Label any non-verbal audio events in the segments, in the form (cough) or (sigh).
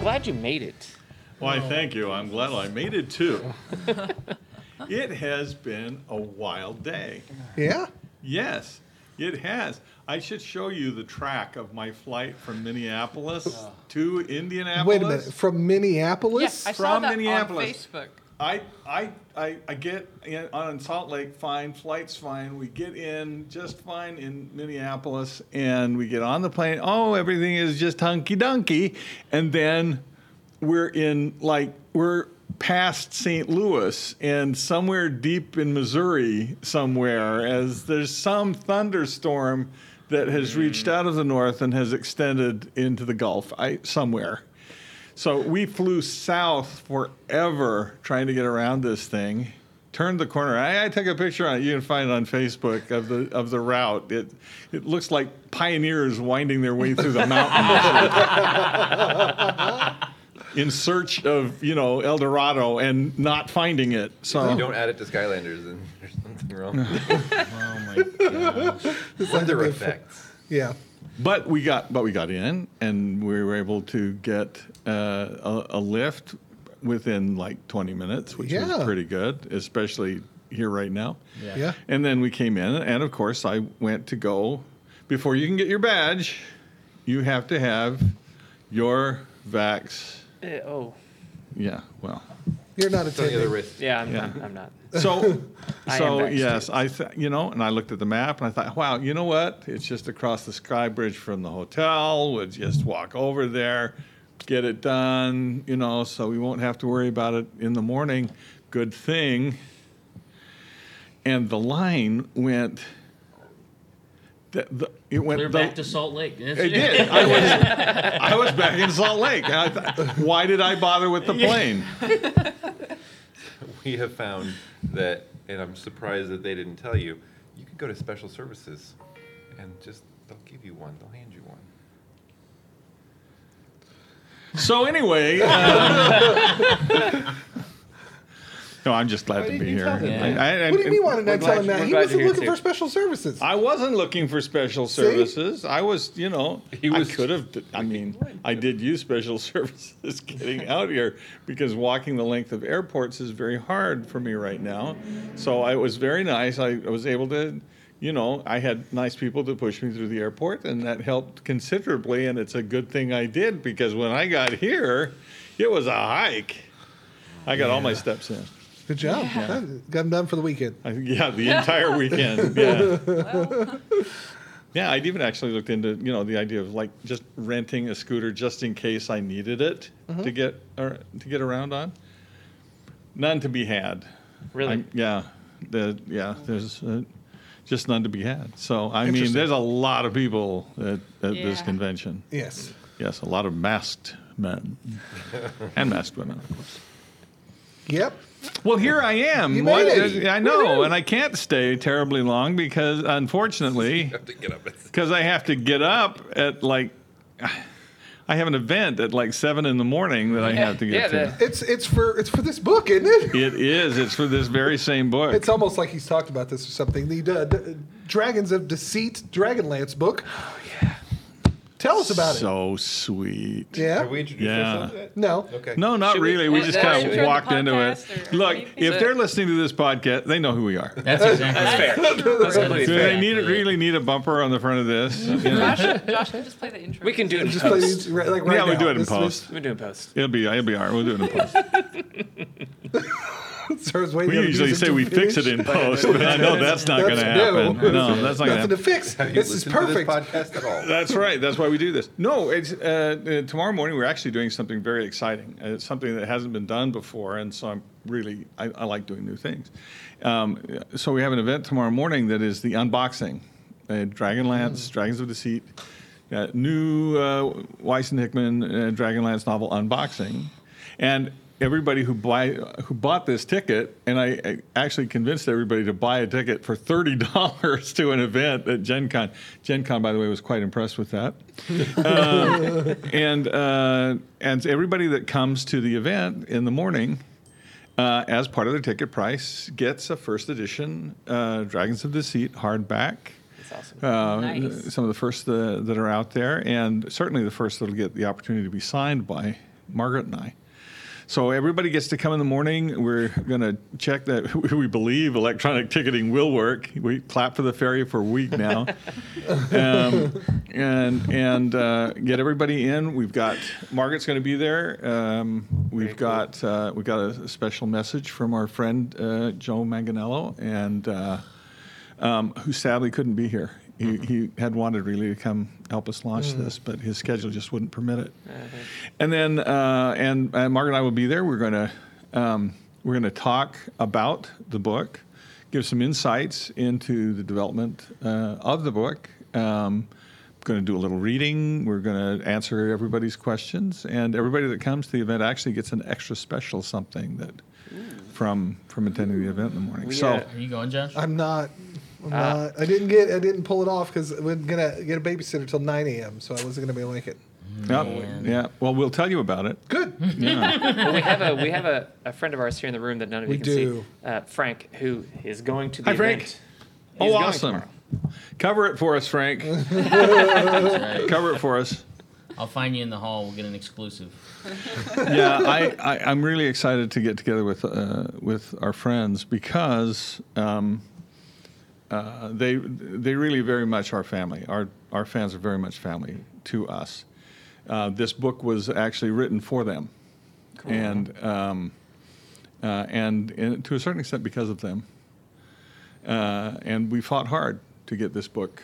glad you made it. Why, thank you. I'm glad I made it too. (laughs) it has been a wild day. Yeah. Yes, it has. I should show you the track of my flight from Minneapolis oh. to Indianapolis. Wait a minute. From Minneapolis? I saw From that Minneapolis. on Facebook. I, I, I, I get in, on Salt Lake fine, flight's fine. We get in just fine in Minneapolis, and we get on the plane. Oh, everything is just hunky dunky, and then we're in like we're past St. Louis and somewhere deep in Missouri, somewhere, as there's some thunderstorm that has reached mm. out of the north and has extended into the Gulf. I somewhere. So we flew south forever trying to get around this thing. Turned the corner. I, I took a picture on it. You can find it on Facebook of the of the route. It it looks like pioneers winding their way through the mountains (laughs) in search of you know El Dorado and not finding it. If So you don't add it to Skylanders, then there's something wrong. (laughs) Oh my gosh. Weather effects. Yeah. But we got, but we got in, and we were able to get uh, a, a lift within like 20 minutes, which Yeah. was pretty good, especially here right now. Yeah. And then we came in, and of course, I went to go. Before you can get your badge, you have to have your vax. Eh, oh, Yeah, well. You're not It's on attending. wrist. yeah, I'm, Yeah. I'm, I'm not. So, (laughs) so am yes, too. I th- you know, and I looked at the map and I thought, wow, you know what? It's just across the sky bridge from the hotel. We'll just walk over there, get it done, you know, so we won't have to worry about it in the morning. Good thing. And the line went. The, the, it went Clear the- back to Salt Lake. That's it did. (laughs) I was, I was back in Salt Lake. I thought, why did I bother with the (laughs) plane? (laughs) We have found that, and I'm surprised that they didn't tell you, you could go to special services and just, they'll give you one, they'll hand you one. So anyway, uh, (laughs) (laughs) no, I'm just glad to be here. tell him? I, I- What do you mean? Why didn't I We're tell him that? He wasn't looking too. for special services. I wasn't looking for special services. I was, you know, He was- I could have. I mean, I did use special (laughs) services getting out here because walking the length of airports is very hard for me right now. So I was very nice. I, I was able to, you know, I had nice people to push me through the airport, and that helped considerably. And it's a good thing I did because when I got here, it was a hike. I got all my steps in. Good job. Got them done for the weekend. I- Yeah, the entire weekend. (laughs) Yeah. Yeah, I'd even actually looked into, you know, the idea of like just renting a scooter just in case I needed it to get or to get around on. None to be had. Really? I'm- yeah, the yeah, there's uh, just none to be had. So I mean, there's a lot of people at, at this convention. Yes. Yes, a lot of masked men (laughs) and masked women, of course. Yep. Well, here I am. You made it. I know, and I can't stay terribly long because, unfortunately, (laughs) You have to get up. It's- because I have to get up at like, I have an event at like seven in the morning that I have to Yeah, get to. the- It's it's for it's for this book, isn't it? It is. It's for this very same book. It's almost like he's talked about this or something. The uh, D- Dragons of Deceit Dragonlance book. Yeah. Tell us about it. so sweet. Yeah. Have we introduced Yeah. ourselves yet? No. Okay. No, not Should we- really. We, Yeah, just yeah, kind should of the walked into it. or Look, anything? if they're listening to this podcast, they know who we are. That's exactly That's right. fair. That's completely Do fair. they need really need a bumper on the front of this? You (laughs) know? Josh, Josh, can just play the intro. We can do it in Just play post. these right, like right Yeah, we now. do it in This- post. We're doing post. It'll be it'll be all right. We'll do it in post. (laughs) (laughs) this- Sarah's waiting We usually say to we fix it in (laughs) post, but I know that's not going to happen. new. No, that's not going to Nothing to fix. This is listened this perfect. podcast at all? That's right. That's why we do this. No, it's uh, uh, tomorrow morning. We're actually doing something very exciting. Uh, It's something that hasn't been done before, and so I'm really I, I like doing new things. Um, so we have an event tomorrow morning that is the unboxing, uh, Dragonlance, Dragons of Deceit, uh, new uh, Weiss and Hickman uh, Dragonlance novel unboxing, and everybody who buy who bought this ticket, and I, I actually convinced everybody to buy a ticket for thirty (laughs) dollars to an event at Gen Con. Gen Con, by the way, was quite impressed with that. (laughs) Uh, and uh, and everybody that comes to the event in the morning. Uh, as part of their ticket price, gets a first edition uh, Dragons of Deceit hardback. That's awesome. Uh, Nice. Some of the first uh, that are out there, and certainly the first that'll get the opportunity to be signed by Margaret and I. So everybody gets to come in the morning. We're going to check that (laughs) we believe electronic ticketing will work. We clap for the ferry for a week now, (laughs) um, and and uh, get everybody in. We've got Margaret's going to be there. Um, we've Very cool. got uh, we've got a special message from our friend uh, Joe Manganiello, and uh, um, who sadly couldn't be here. He, he had wanted really to come help us launch this, but his schedule just wouldn't permit it. And then, uh, and uh, Margaret and I will be there. We're going to um, we're going to talk about the book, give some insights into the development uh, of the book. Um, going to do a little reading. We're going to answer everybody's questions, and everybody that comes to the event actually gets an extra special something that from from attending the event in the morning. We, so. uh, Are you going, Josh? I'm not. I'm not. I didn't get. I didn't pull it off because we're gonna get a babysitter till 9 a.m. So I wasn't gonna be able to make it. Yep. Man. Yeah. Well, we'll tell you about it. Good. (laughs) Yeah. well, we have a we have a, a friend of ours here in the room that none of We you can do. see, uh, Frank, who is going to the Hi, Frank. event. Oh, He's going awesome. tomorrow. Cover it for us, Frank. That's (laughs) right. Cover it for us. I'll find you in the hall. We'll get an exclusive. (laughs) Yeah, I, I, I'm really excited to get together with uh, with our friends because um, uh, they they really very much are family. Our our fans are very much family to us. Uh, this book was actually written for them, and um, uh, and and to a certain extent because of them. Uh, and we fought hard to get this book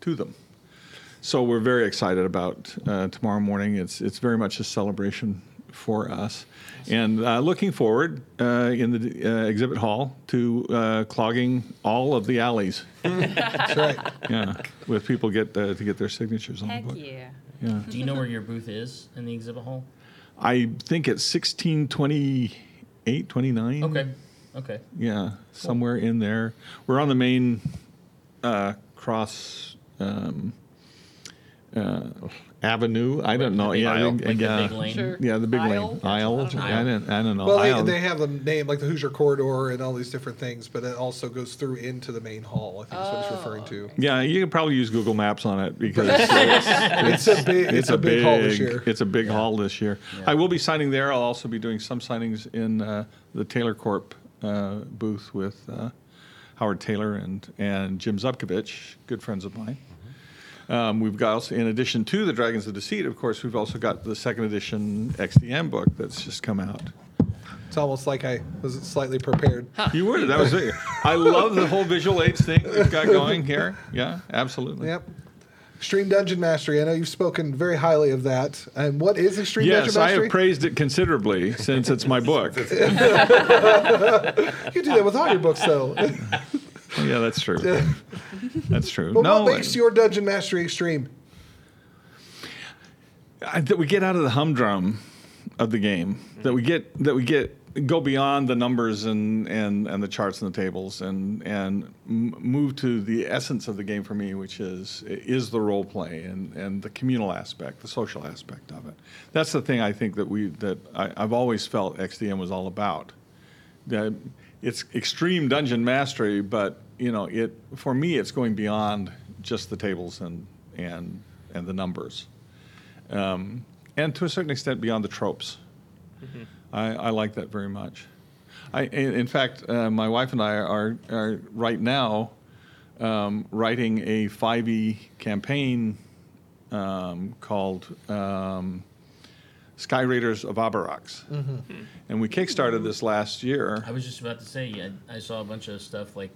to them. So we're very excited about uh, tomorrow morning. It's it's very much a celebration for us, and uh, looking forward uh, in the uh, exhibit hall to uh, clogging all of the alleys. (laughs) That's right. Yeah, with people get uh, to get their signatures on Heck the book. yeah. Yeah, Do you know where your booth is in the exhibit hall? I think it's sixteen twenty eight, twenty nine. Okay. Okay. Yeah, somewhere in there. We're on the main uh, cross um, uh, avenue. I don't know. the Yeah, aisle? think- Like the yeah. big lane? Sure. Yeah, the big Aisle? lane aisle. That's what I don't, I don't know. Well, aisle. they, they have a name like the Hoosier Corridor and all these different things, but it also goes through into the main hall. I think is what he's referring to. yeah, you can probably use Google Maps on it because (laughs) It's a big. It's, a big, hall this year. It's a big hall this year. I will be signing there. I'll also be doing some signings in uh, the Taylor Corp uh, booth with uh, Howard Tayler and and Jim Zubkavich, good friends of mine. Um, we've got also, in addition to the Dragons of Deceit, of course, we've also got the second edition XDM book that's just come out. It's almost like I was slightly prepared. You were. That was it. I love the whole visual aids thing we've got going here. Yeah, absolutely. Yep. Extreme Dungeon Mastery. I know you've spoken very highly of that. And what is Extreme Yes, Dungeon Mastery? Yes, I have praised it considerably since it's my book. (laughs) you do that with all your books, though. (laughs) Yeah, that's true. (laughs) (laughs) That's true. but no, what makes your Dungeon Mastery extreme? I, that we get out of the humdrum of the game. That we get that we get go beyond the numbers and and and the charts and the tables and and m- move to the essence of the game for me, which is is the role play and and the communal aspect, the social aspect of it. That's the thing I think that we that I, I've always felt XDM was all about. That it's extreme dungeon mastery, but you know it for me it's going beyond just the tables and and and the numbers um, and to a certain extent beyond the tropes. I, I like that very much. I, in, in fact, uh, my wife and I are, are right now um, writing a 5e campaign um, called um, Sky Raiders of Abarox. And we kickstarted this last year. I was just about to say, I, I saw a bunch of stuff like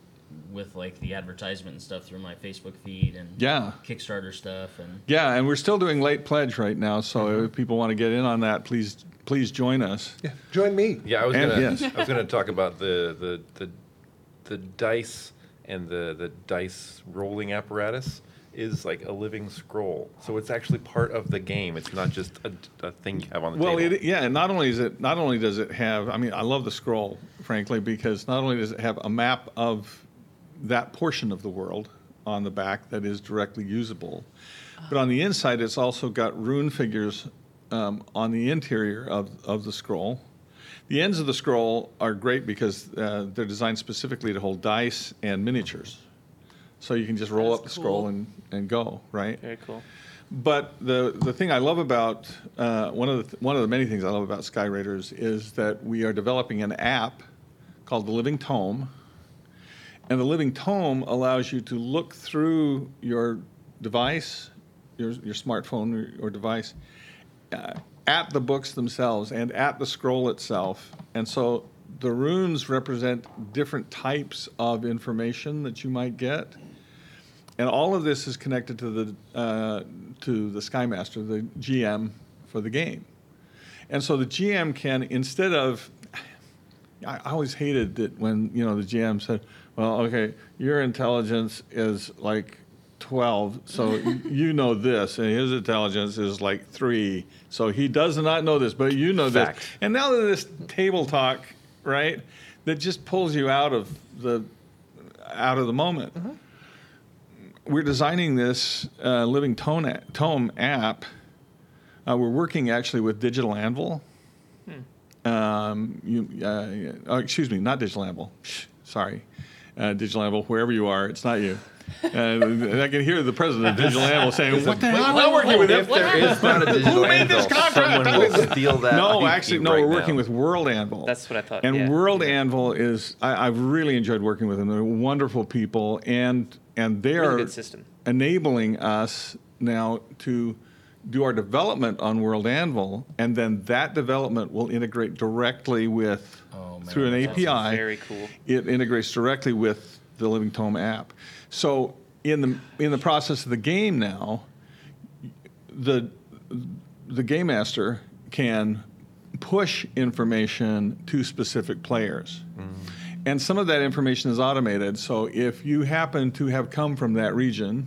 with like the advertisement and stuff through my Facebook feed and Yeah. Kickstarter stuff and Yeah, and we're still doing late pledge right now. So if uh-huh. people want to get in on that, please please join us. Yeah, join me. Yeah, I was And- gonna. yes. I was gonna talk about the the the, the dice and the the dice rolling apparatus is like a living scroll. So it's actually part of the game. It's not just a, a thing you have on the Well, table. it, yeah, and not only is it not only does it have, I mean, I love the scroll, frankly, because not only does it have a map of that portion of the world on the back that is directly usable, but on the inside, it's also got rune figures um, on the interior of, of the scroll. The ends of the scroll are great because uh, they're designed specifically to hold dice and miniatures. So you can just roll That's up the scroll and, and go, right? Very cool. But the, the thing I love about, uh, one, of the, one of the many things I love about Sky Raiders is that we are developing an app called the Living Tome. And the Living Tome allows you to look through your device, your, your smartphone or, device, uh, at the books themselves and at the scroll itself. And so the runes represent different types of information that you might get. And all of this is connected to the uh, to the Skymaster, the GM for the game. And so the GM can instead of I always hated that when you know the GM said, "Well, okay, your intelligence is like 12, so (laughs) you know this, and his intelligence is like three, so he does not know this, but you know Fact. this." And now that this table talk, right, that just pulls you out of the out of the moment. We're designing this uh, Living Tone a- Tome app. Uh, we're working actually with Digital Anvil um, you, uh, oh, excuse me, not Digital Anvil. Shh, sorry, uh, Digital Anvil, wherever you are, it's not you. Uh, I can hear the president of Digital Anvil saying, "What the hell? I'm working with If them." there is not a (laughs) digital made this anvil, contract? someone will (laughs) steal that. No, actually, no. right we're working now. with World Anvil. That's what I thought, And yeah. World Anvil is I, I've really enjoyed working with them. They're wonderful people, and and they Really are good system. enabling us now to do our development on World Anvil, and then that development will integrate directly with Oh, man, through an API. very cool. It integrates directly with the Living Tome app. So in the in the process of the game now, the the game master can push information to specific players. Mm-hmm. And some of that information is automated. So if you happen to have come from that region,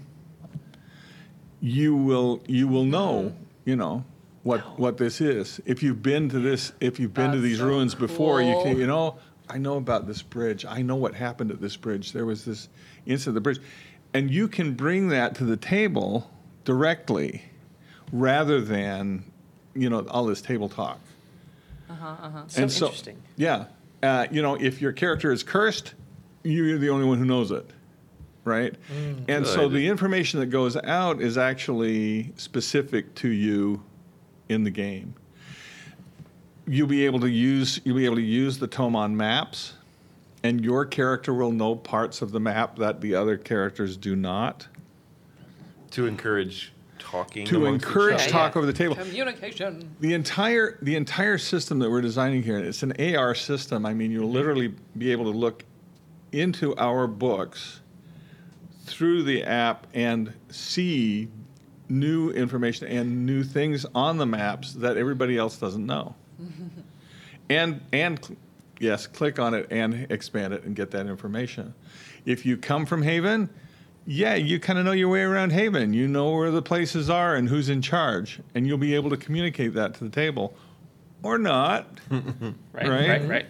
you will you will know, mm-hmm. you know, what what this is. If you've been to this if you've been to these so ruins before, you can you know, I know about this bridge. I know what happened at this bridge. There was this incident at the bridge. And you can bring that to the table directly rather than, you know, all this table talk. Uh-huh, uh-huh. So And so- interesting. Yeah. Uh, you know, if your character is cursed, you're the only one who knows it. Right? Mm. And so the information that goes out is actually specific to you in the game. You'll be able to use you'll be able to use the tome on maps, and your character will know parts of the map that the other characters do not. to encourage talking. To amongst each encourage other. Yeah, talk yeah. over the table. Communication. the entire the entire system that we're designing here it's an AR system I mean you'll literally be able to look into our books through the app and see new information and new things on the maps that everybody else doesn't know. (laughs) And and cl- yes click on it and expand it and get that information. If you come from haven yeah you kind of know your way around haven. You know where the places are and who's in charge and you'll be able to communicate that to the table. Or not. (laughs) Right, Right? right, right.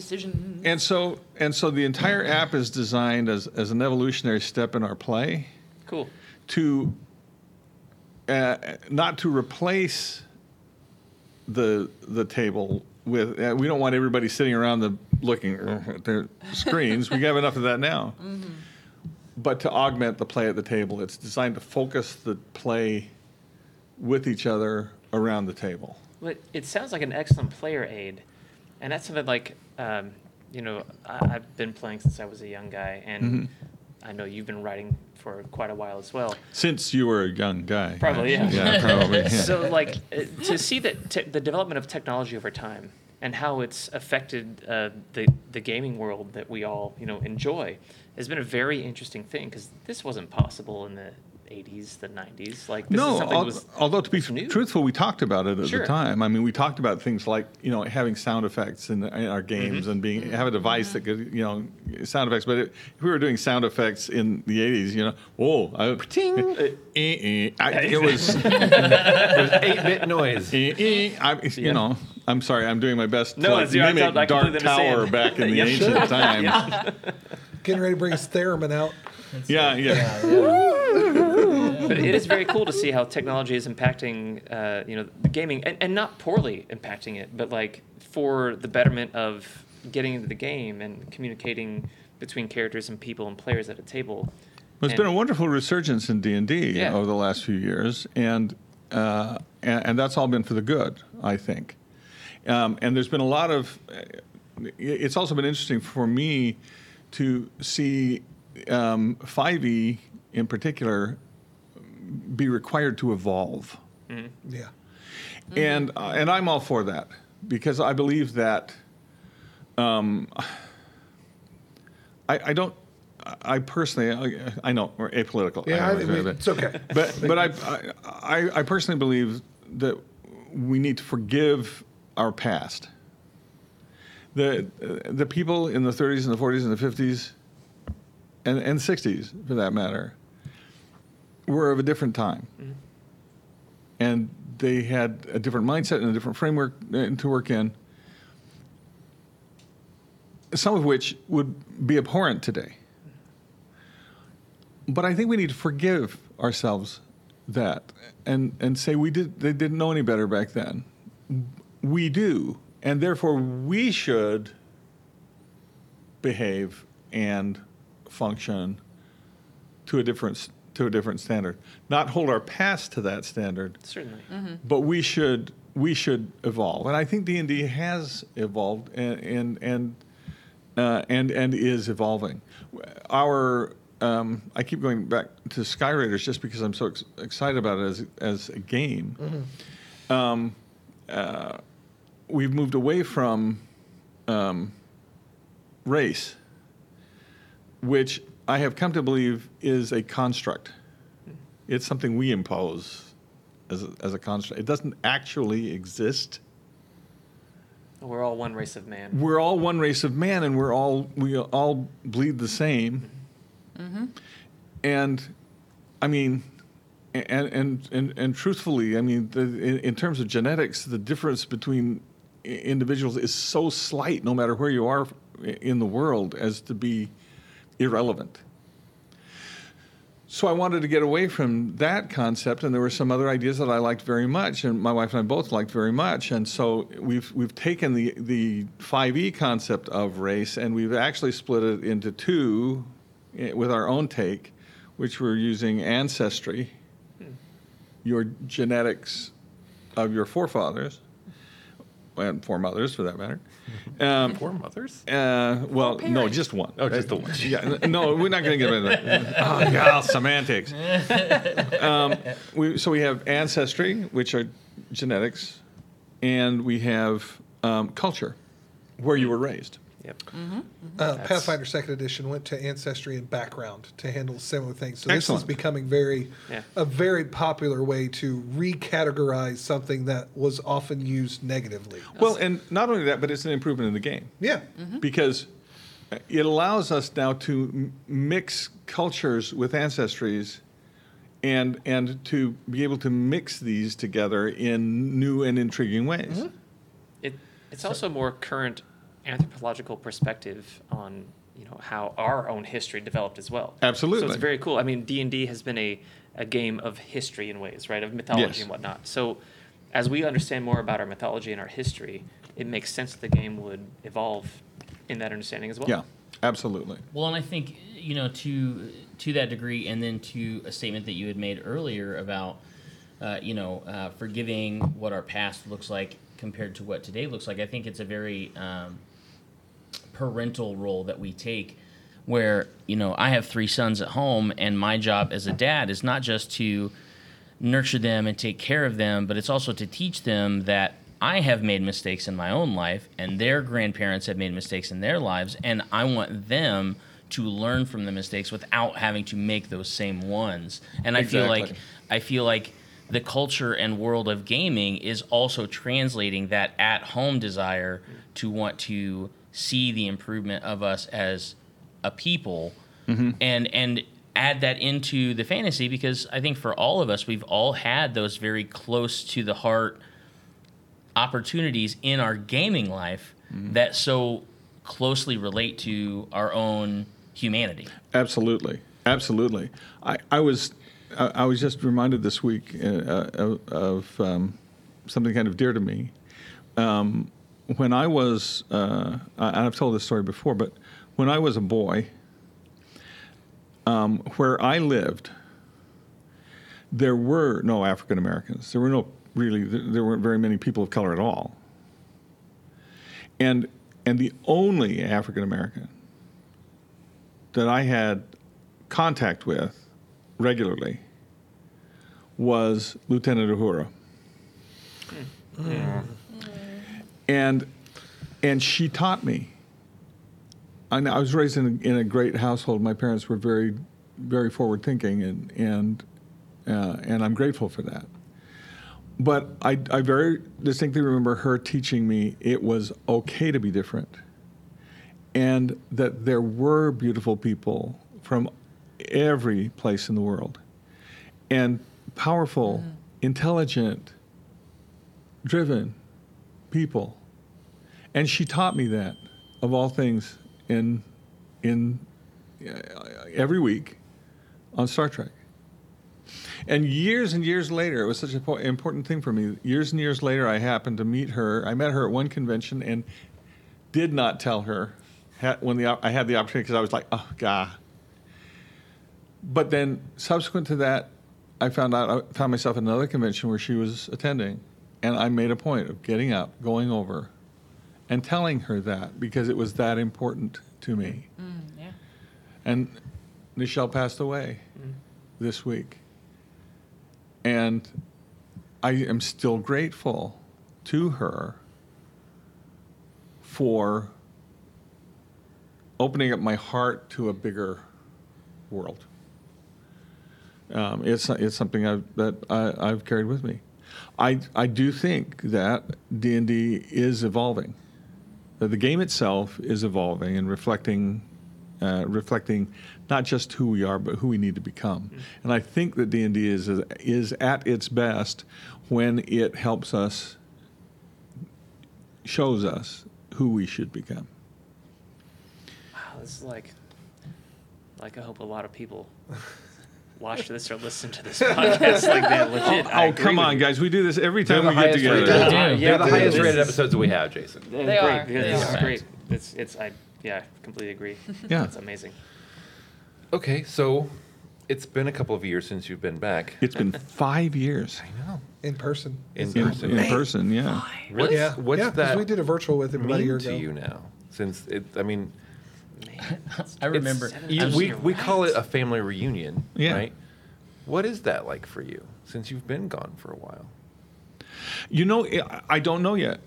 Decision. and so and so the entire app is designed as, as an evolutionary step in our play. Cool. to uh, not to replace the the table with uh, we don't want everybody sitting around the looking at their screens. We have enough of that now. (laughs) But to augment the play at the table it's designed to focus the play with each other around the table. Well, it sounds like an excellent player aid, and that's something like, um, you know, I, I've been playing since I was a young guy, and Mm-hmm. I know you've been writing for quite a while as well. since you were a young guy Probably, yeah. yeah probably yeah. (laughs) So, like, uh, to see that te- the development of technology over time and how it's affected uh, the the gaming world that we all, you know, enjoy has been a very interesting thing because this wasn't possible in the 80s, the 90s. Like, this is no, something al- that was although to be new. truthful, we talked about it at Sure. the time. I mean, we talked about things like you know having sound effects in, in our games Mm-hmm. and being have a device that could you know sound effects. But it, if we were doing sound effects in the '80s, you know, whoa, I, (laughs) (laughs) eh, eh, I, it was (laughs) Eight bit noise. eh, eh, I, you Yeah. know. I'm sorry, I'm doing my best No, to like, it's- I mimic totally- I Dark completely Tower back in the Yeah. ancient times. Getting ready to bring his theremin out. Yeah, yeah. But it is very cool to see (laughs) how technology is impacting, uh, you know, the gaming, and, and not poorly impacting it, but like for the betterment of getting into the game and communicating between characters and people and players at a table. There's And- been a wonderful resurgence in D and D Yeah. over the last few years, and, uh, and and that's all been for the good, I think. Um, and there's been a lot of. It's also been interesting for me to see um, 5e in particular be required to evolve. Yeah. and uh, and I'm all for that because I believe that. Um, I, I don't. I personally, I, I know we're apolitical. Yeah, I, I know, mean, it's okay. (laughs) but but I, I I personally believe that we need to forgive our past. The the people in the 30s and the 40s and the 50s, and and 60s for that matter, were of a different time and they had a different mindset and a different framework uh, to work in, some of which would be abhorrent today. But I think we need to forgive ourselves that and, and say we did they didn't know any better back then. We do, and therefore we should behave and function to a different to a different standard. Not hold our past to that standard, Certainly. but we should we should evolve. And I think D and D has evolved and and and uh, and, and is evolving. Our um, I keep going back to Sky Raiders just because I'm so ex- excited about it as as a game. Um, uh, we've moved away from um, race, which I have come to believe is a construct. It's something we impose as a, as a construct. It doesn't actually exist. We're all one race of man. We're all one race of man, and we're all we all bleed the same. Mm-hmm. And I mean, and and and, and truthfully, I mean, the, in, in terms of genetics, the difference between individuals is so slight, no matter where you are in the world, as to be irrelevant. So I wanted to get away from that concept, and there were some other ideas that I liked very much, and my wife and I both liked very much. And so we've we've taken the the five E concept of race, and we've actually split it into two, eh, with our own take, which we're using ancestry, your genetics of your forefathers, and four mothers for that matter. (laughs) Um, Four mothers? uh, well, no, just one. Oh, just the one. Yeah, no, we're not going to get into that. (laughs) Oh, God, semantics. (laughs) Um, we, so we have ancestry, which are genetics, and we have um, culture, where you were raised. Yep. Mm-hmm. Uh, That's- Pathfinder Second Edition went to ancestry and background to handle similar things. So this is becoming very Yeah. a very popular way to recategorize something that was often used negatively. Well, and not only that, but it's an improvement in the game Yeah, mm-hmm. because it allows us now to m- mix cultures with ancestries. And, and to be able to mix these together in new and intriguing ways. Mm-hmm. It, it's also more current anthropological perspective on you know how our own history developed as well. Absolutely. So it's very cool. I mean, D and D has been a, a game of history in ways, right? Of mythology Yes. and whatnot. So as we understand more about our mythology and our history, it makes sense that the game would evolve in that understanding as well. Yeah, absolutely. Well, and I think you know to to that degree, and then to a statement that you had made earlier about uh, you know uh, forgiving what our past looks like compared to what today looks like. I think it's a very um, parental role that we take, where you know I have three sons at home, and my job as a dad is not just to nurture them and take care of them, but it's also to teach them that I have made mistakes in my own life and their grandparents have made mistakes in their lives, and I want them to learn from the mistakes without having to make those same ones. And I feel like I feel like the culture and world of gaming is also translating that at home desire to want to see the improvement of us as a people and and add that into the fantasy because I think for all of us we've all had those very close to the heart opportunities in our gaming life that so closely relate to our own humanity. Absolutely, absolutely. I, I was I, I was just reminded this week uh, of, of um, something kind of dear to me. Um, when I was, uh, and I've told this story before, but when I was a boy, um, where I lived, there were no African Americans. There were no really. There, weren't very many people of color at all. And and the only African American that I had contact with regularly was Lieutenant Uhura. And and she taught me. I, I was raised in a, in a great household. My parents were very, very forward thinking, and and uh, and I'm grateful for that. But I, I very distinctly remember her teaching me it was okay to be different, and that there were beautiful people from every place in the world, and powerful, intelligent, driven people. And she taught me that, of all things, in in uh, every week on Star Trek. And years and years later, it was such an impo- important thing for me. Years and years later, I happened to meet her. I met her at one convention and did not tell her when the I had the opportunity because I was like, oh god. But then, subsequent to that, I found out I found myself at another convention where she was attending, and I made a point of getting up, going over, and telling her that because it was that important to me. yeah. And Nichelle passed away this week. And I am still grateful to her for opening up my heart to a bigger world. Um, it's it's something I've, that I, I've carried with me. I I do think that D and D is evolving. The game itself is evolving and reflecting uh, reflecting not just who we are but who we need to become. And I think that D and D is is at its best when it helps us shows us who we should become. Wow, this is like, like I hope a lot of people (laughs) watch this or listen to this (laughs) podcast. Like they legit. Oh, I oh come on, guys! We do this every time we get together. rated. do. Yeah, They're the this- highest rated episodes that we have, Jason. Yeah, They great. are. Yeah, They this are. is great. It's it's I yeah completely agree. Yeah. it's amazing. Okay, so it's been a couple of years since you've been back. It's been five years I know. in person. In in, person. in person. Yeah. What's, yeah, what's yeah, 'cause that we did a virtual with him about a year mean to ago. you now? Since it, I mean, (laughs) I remember. you- years we you're we call it a family reunion, Yeah. right? What is that like for you since you've been gone for a while? You know, I- I don't know yet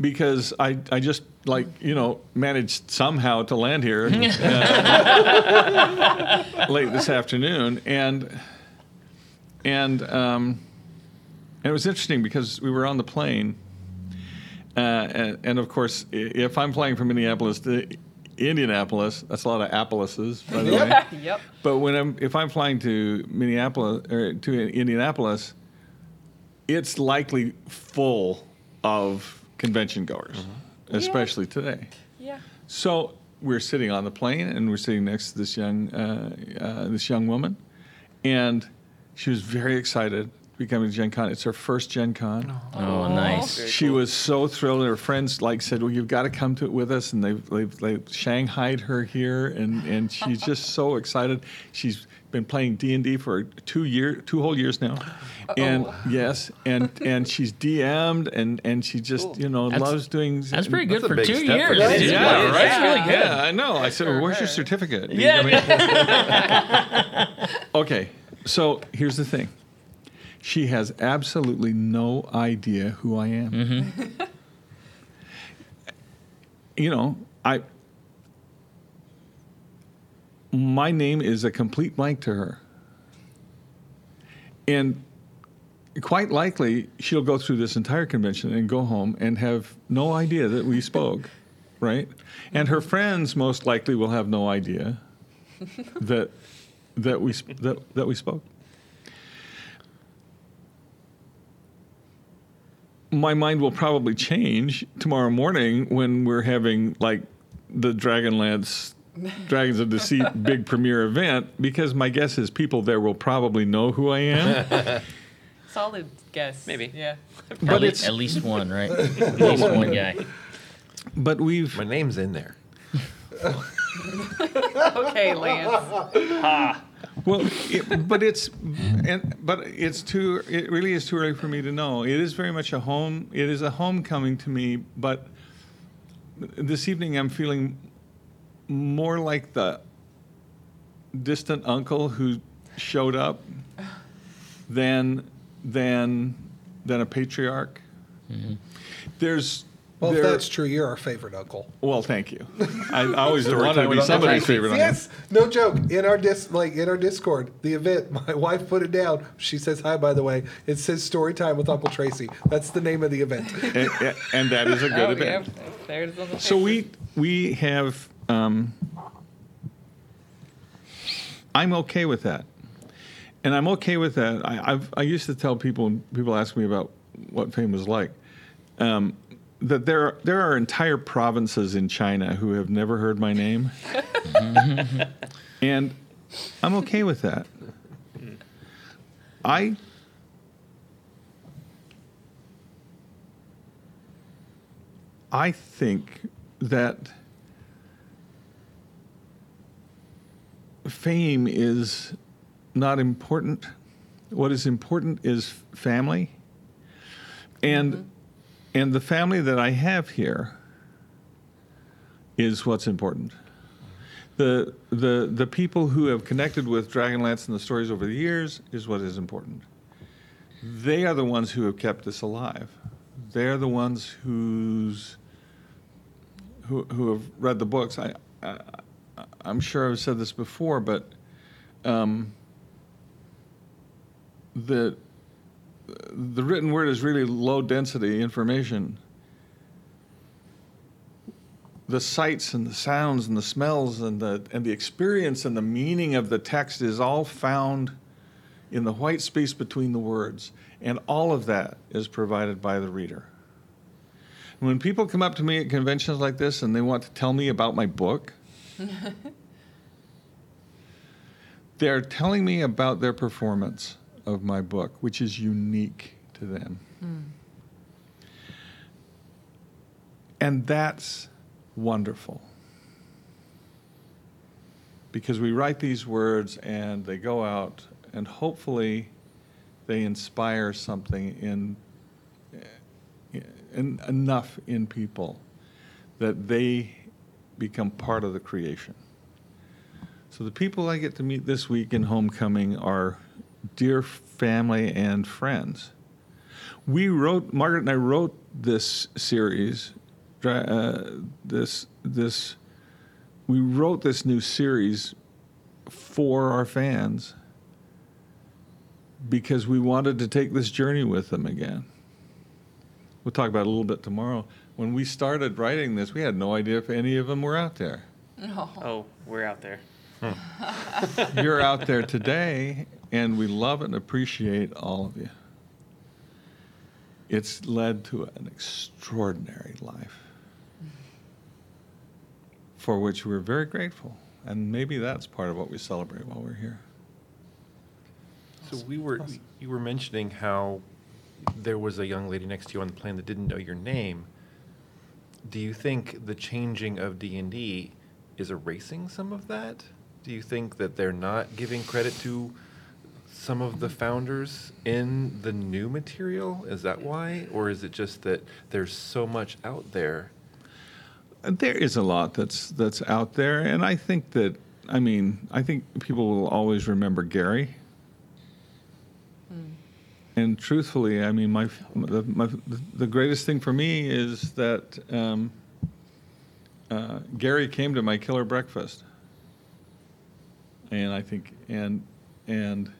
because I, I just like you know managed somehow to land here (laughs) uh, late this afternoon, and and um, and it was interesting because we were on the plane, uh, and, and of course, if I'm flying from Minneapolis to Indianapolis, that's a lot of Appleses, by the (laughs) way. Yep. But when I'm if I'm flying to Minneapolis or to Indianapolis, it's likely full of convention goers, especially today. Yeah. So we're sitting on the plane, and we're sitting next to this young uh, uh, this young woman, and she was very excited becoming Gen Con. It's her first Gen Con. Oh, oh nice. Very She cool. was so thrilled. Her friends like said, "Well, you've got to come to it with us," and they've they've, they've shanghaied her here, and, and she's just so excited. She's been playing D and D for two year two whole years now, and yes, and and she's DM'd, and and she just Cool. you know That's- loves doing. That's pretty good That's for two step for years. you. Yeah, right? That's really good. Yeah, I know. I said, well, "Where's your certificate?" Yeah, I (laughs) mean- okay, so here's the thing. She has absolutely no idea who I am. Mm-hmm. (laughs) you know, I my name is a complete blank to her. And quite likely she'll go through this entire convention and go home and have no idea that we spoke, (laughs) right? And her friends most likely will have no idea (laughs) that that we that, that we spoke. My mind will probably change tomorrow morning when we're having like the Dragonlance Dragons of Deceit (laughs) big premiere event because my guess is people there will probably know who I am. (laughs) Solid guess. Maybe. Yeah. At, But le- it's at least one, right? (laughs) At least one guy. but we've My name's in there. Okay, Lance. Well, it, but it's and but it's too. It really is too early for me to know. It is very much a home. It is a homecoming to me. But this evening, I'm feeling more like the distant uncle who showed up than than than a patriarch. Mm-hmm. There's Well, if there- that's true, you're our favorite uncle. well, thank you. I, I always Story wanted to time be with Uncle somebody's favorite uncle. Yes, no joke. In our dis like in our Discord, the event, (laughs) my wife put it down. She says hi, by the way. It says story time with Uncle Tracy. That's the name of the event. (laughs) and, and that is a good Oh, event. yeah. There it is on the So we we have. Um, I'm okay with that, and I'm okay with that. I, I've I used to tell people people ask me about what fame was like. Um, that there there are entire provinces in China who have never heard my name, (laughs) and I'm okay with that. I I think that fame is not important. What is important is family. And mm-hmm. And the family that I have here is what's important. The the the people who have connected with Dragonlance and the stories over the years is what is important. They are the ones who have kept this alive. They are the ones whose who, who have read the books. I, I, I'm sure I've said this before, but um, the the written word is really low density information. The sights and the sounds and the smells and the and the experience and the meaning of the text is all found in the white space between the words, and all of that is provided by the reader. When people come up to me at conventions like this and they want to tell me about my book, (laughs) they're telling me about their performance of my book, which is unique to them. And that's wonderful. Because we write these words and they go out, and hopefully they inspire something in en- enough in people that they become part of the creation. So the people I get to meet this week in homecoming are dear family and friends. We wrote Margaret and I wrote this series, uh, this this we wrote this new series for our fans because we wanted to take this journey with them again. We'll talk about it a little bit tomorrow. When we started writing this, we had no idea if any of them were out there. No. Oh, we're out there. (laughs) You're out there today, and we love and appreciate all of you. It's led to an extraordinary life for which we're very grateful. And maybe that's part of what we celebrate while we're here. So we were, you were mentioning how there was a young lady next to you on the plane that didn't know your name. Do you think the changing of D and D is erasing some of that? Do you think that they're not giving credit to some of the founders in the new material? Is that why, or is it just that there's so much out there? There is a lot that's that's out there, and I think that I mean I think people will always remember Gary. And truthfully, I mean my, the, my the greatest thing for me is that um, uh, Gary came to my killer breakfast, and I think and and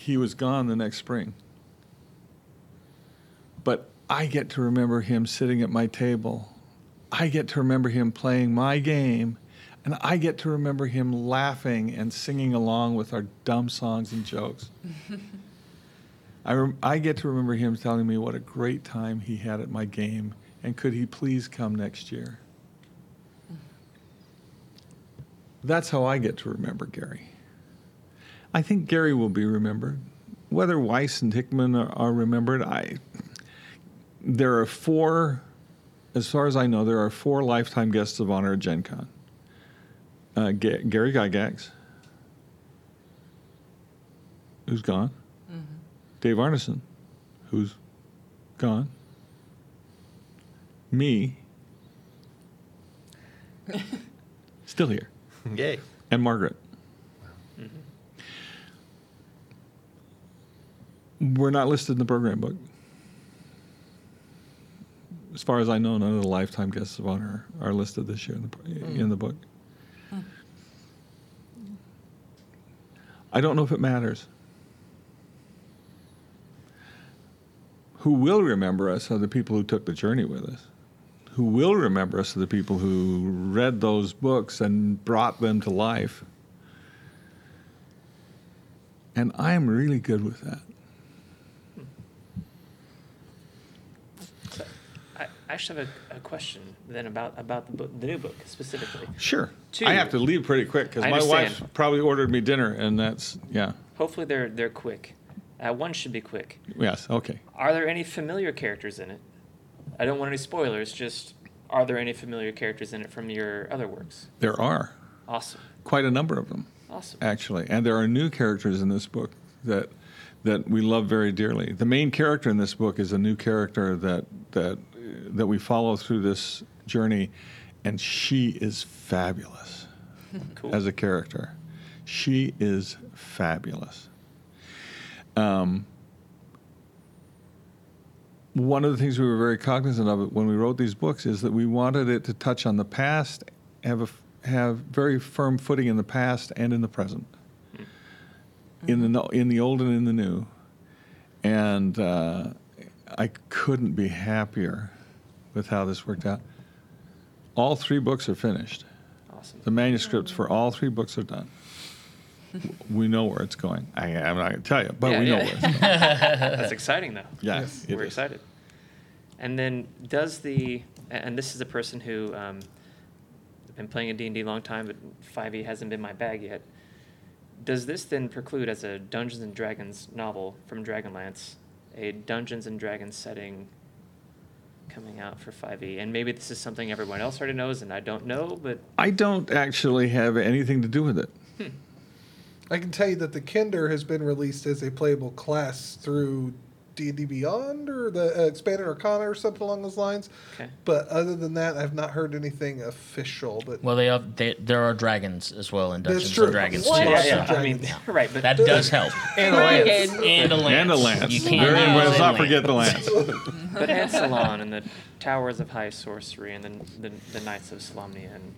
he was gone the next spring. But I get to remember him sitting at my table. I get to remember him playing my game. And I get to remember him laughing and singing along with our dumb songs and jokes. (laughs) I, rem- I get to remember him telling me what a great time he had at my game and could he please come next year. Mm-hmm. That's how I get to remember Gary. I think Gary will be remembered. Whether Weiss and Hickman are, are remembered, I there are four as far as I know, there are four lifetime guests of honor at Gen Con. Uh, Ga- Gary Gygax, who's gone. Dave Arneson, who's gone. Me, (laughs) still here. Yay. And Margaret. We're not listed in the program book. As far as I know, none of the lifetime guests of honor are listed this year in the, pro- mm. in the book. Hmm. I don't know if it matters. Who will remember us are the people who took the journey with us. Who will remember us are the people who read those books and brought them to life. And I am really good with that. So I, actually have a, a question then about about the book, the new book specifically. Sure. Two. I have to leave pretty quick because my wife probably ordered me dinner, and that's, yeah. Hopefully they're they're quick. Uh, one should be quick. Yes, okay. Are there any familiar characters in it? I don't want any spoilers. Just are there any familiar characters in it from your other works? There are Awesome, quite a number of them. awesome. actually, and there are new characters in this book that that we love very dearly. The main character in this book is a new character that that that we follow through this journey, and she is fabulous (laughs) Cool. as a character. She is fabulous. Um, one of the things we were very cognizant of when we wrote these books is that we wanted it to touch on the past, have a, have very firm footing in the past and in the present, in the in the old and in the new, and uh, I couldn't be happier with how this worked out. All three books are finished. awesome. The manuscripts for all three books are done. (laughs) we know where it's going. I, I'm not going to tell you, but Yeah, we know yeah. where it's going. (laughs) That's exciting though. Yes, it We're is. excited. And then does the and this is a person who um, I've been playing a D&D a long time, but 5e hasn't been my bag yet. Does this then preclude as a Dungeons and Dragons novel from Dragonlance a Dungeons and Dragons setting coming out for 5e? And maybe this is something everyone else already knows and I don't know, but I don't actually have anything to do with it. Hmm. I can tell you that the Kender has been released as a playable class through D&D Beyond or the uh, Expanded Arcana or something along those lines. okay. But other than that, I've not heard anything official. But Well, they have they, there are dragons as well in Dungeons true. and Dragons What? too. Yeah, so yeah. I mean, Dragons. (laughs) right, but that does help. And a lance. And a lance. And a lance. You can't Very- use let's not forget the lance. (laughs) but Ansalon and the Towers of High Sorcery and the the, the Knights of Solamnia and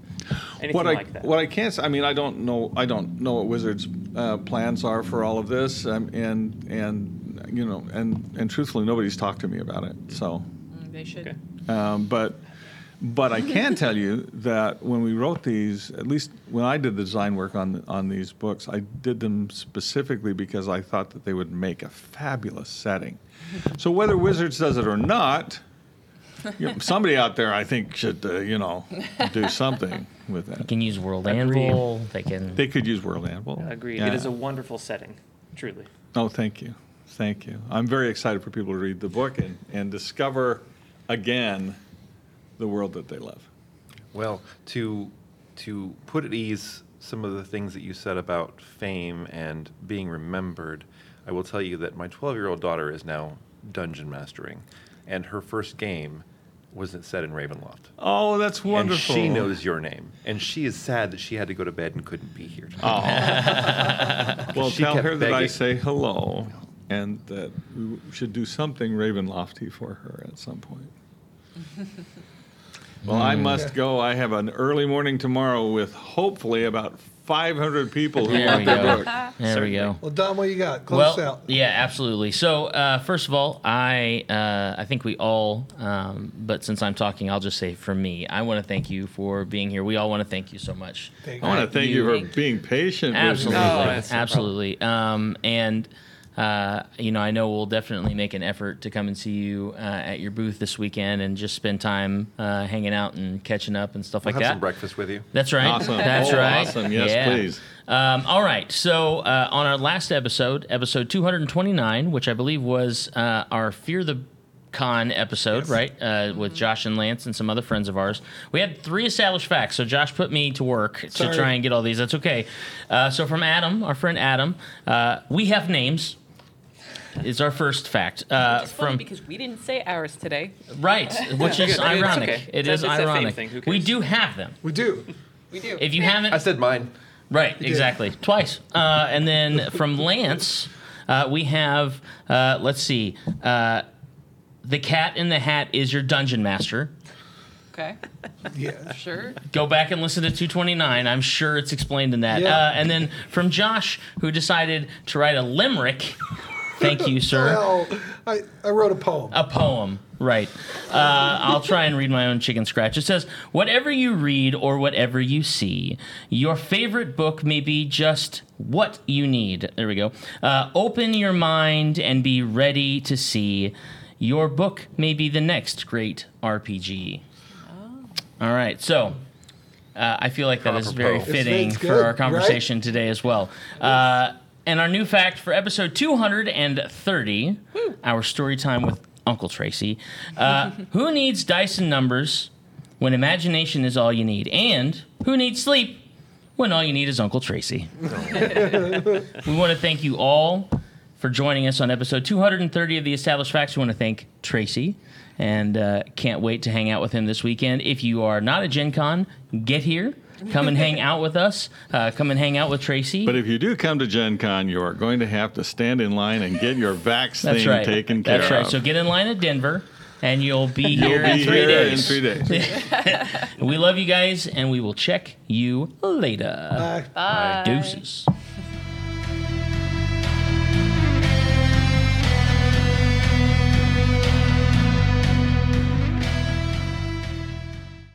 anything what I like that. what I can't s- I mean I don't know I don't know what Wizards' uh, plans are for all of this um, and and you know and and truthfully nobody's talked to me about it so Mm, They should. Okay. um, but but I can tell you that when we wrote these at least when I did the design work on on these books I did them specifically because I thought that they would make a fabulous setting so whether Wizards does it or not. you know, somebody out there, I think, should uh, you know do (laughs) something with that. They can use World Agreed. Anvil. They can. They could use World Anvil. Agreed. Yeah. It is a wonderful setting, truly. Oh, thank you. Thank you. I'm very excited for people to read the book and, and discover again the world that they love. Well, to to put at ease some of the things that you said about fame and being remembered, I will tell you that my 12-year-old daughter is now dungeon mastering, and her first game was set in Ravenloft. Oh, that's wonderful. And she knows your name, and she is sad that she had to go to bed and couldn't be here. tonight. (laughs) Oh. well, tell her that I say hello and that we should do something Ravenlofty for her at some point. (laughs) well, I must go. I have an early morning tomorrow with hopefully about 500 people who There want we the go. book. There we go. well, Don, what you got? Close well, out. yeah, absolutely. So, uh, first of all, I uh, I think we all, um, but since I'm talking, I'll just say for me, I want to thank you for being here. We all want to thank you so much. Thank I want to thank you, for being patient. with me. Absolutely, No, that's no absolutely. Um, and uh, you know, I know we'll definitely make an effort to come and see you uh, at your booth this weekend and just spend time uh, hanging out and catching up and stuff We'll like have that. some breakfast with you. That's right. Awesome. (laughs) That's Oh, right. awesome. Yes, please. Um, all right. So uh, on our last episode, episode 229, which I believe was uh, our Fear the Con episode, right, uh, with Josh and Lance and some other friends of ours. We had three established facts, so Josh put me to work Sorry. to try and get all these. That's okay. Uh, so from Adam, our friend Adam, uh, we have names. Is our first fact uh, It's funny from because we didn't say ours today. right, (laughs) which Good. is It's ironic. okay. It It's is a- it's a fame ironic. thing. Who We cares? do have them. We do. We do. If you haven't, I said mine. Right, exactly. Twice. Uh, and then from Lance, uh, we have, uh, let's see, uh, the cat in the hat is your dungeon master. okay. Yeah. Sure. Go back and listen to 229. I'm sure it's explained in that. Yeah. Uh, and then from Josh, who decided to write a limerick. Thank you, sir. (laughs) Well, I, I wrote a poem. A poem, right. Uh, I'll try and read my own chicken scratch. It says, Whatever you read or whatever you see, your favorite book may be just what you need. There we go. Uh, open your mind and be ready to see. Your book may be the next great RPG. All right, so. Uh, I feel like that is very Apropos. fitting It's for our conversation today as well. Uh, and our new fact for episode 230, our story time with Uncle Tracy. Uh, (laughs) who needs Dyson numbers when imagination is all you need? And who needs sleep when all you need is Uncle Tracy? (laughs) we want to thank you all for joining us on episode 230 of the Established Facts. We want to thank Tracy and uh, can't wait to hang out with him this weekend. If you are not at Gen Con, get here. Come and hang out with us. Uh, come and hang out with Tracy. But if you do come to Gen Con, you are going to have to stand in line and get your (laughs) vax That's thing right. taken care of. That's right. of. So get in line at Denver, and you'll be You'll here be in three here days. in three days. (laughs) We love you guys, and we will check you later. Bye. Bye. Deuces.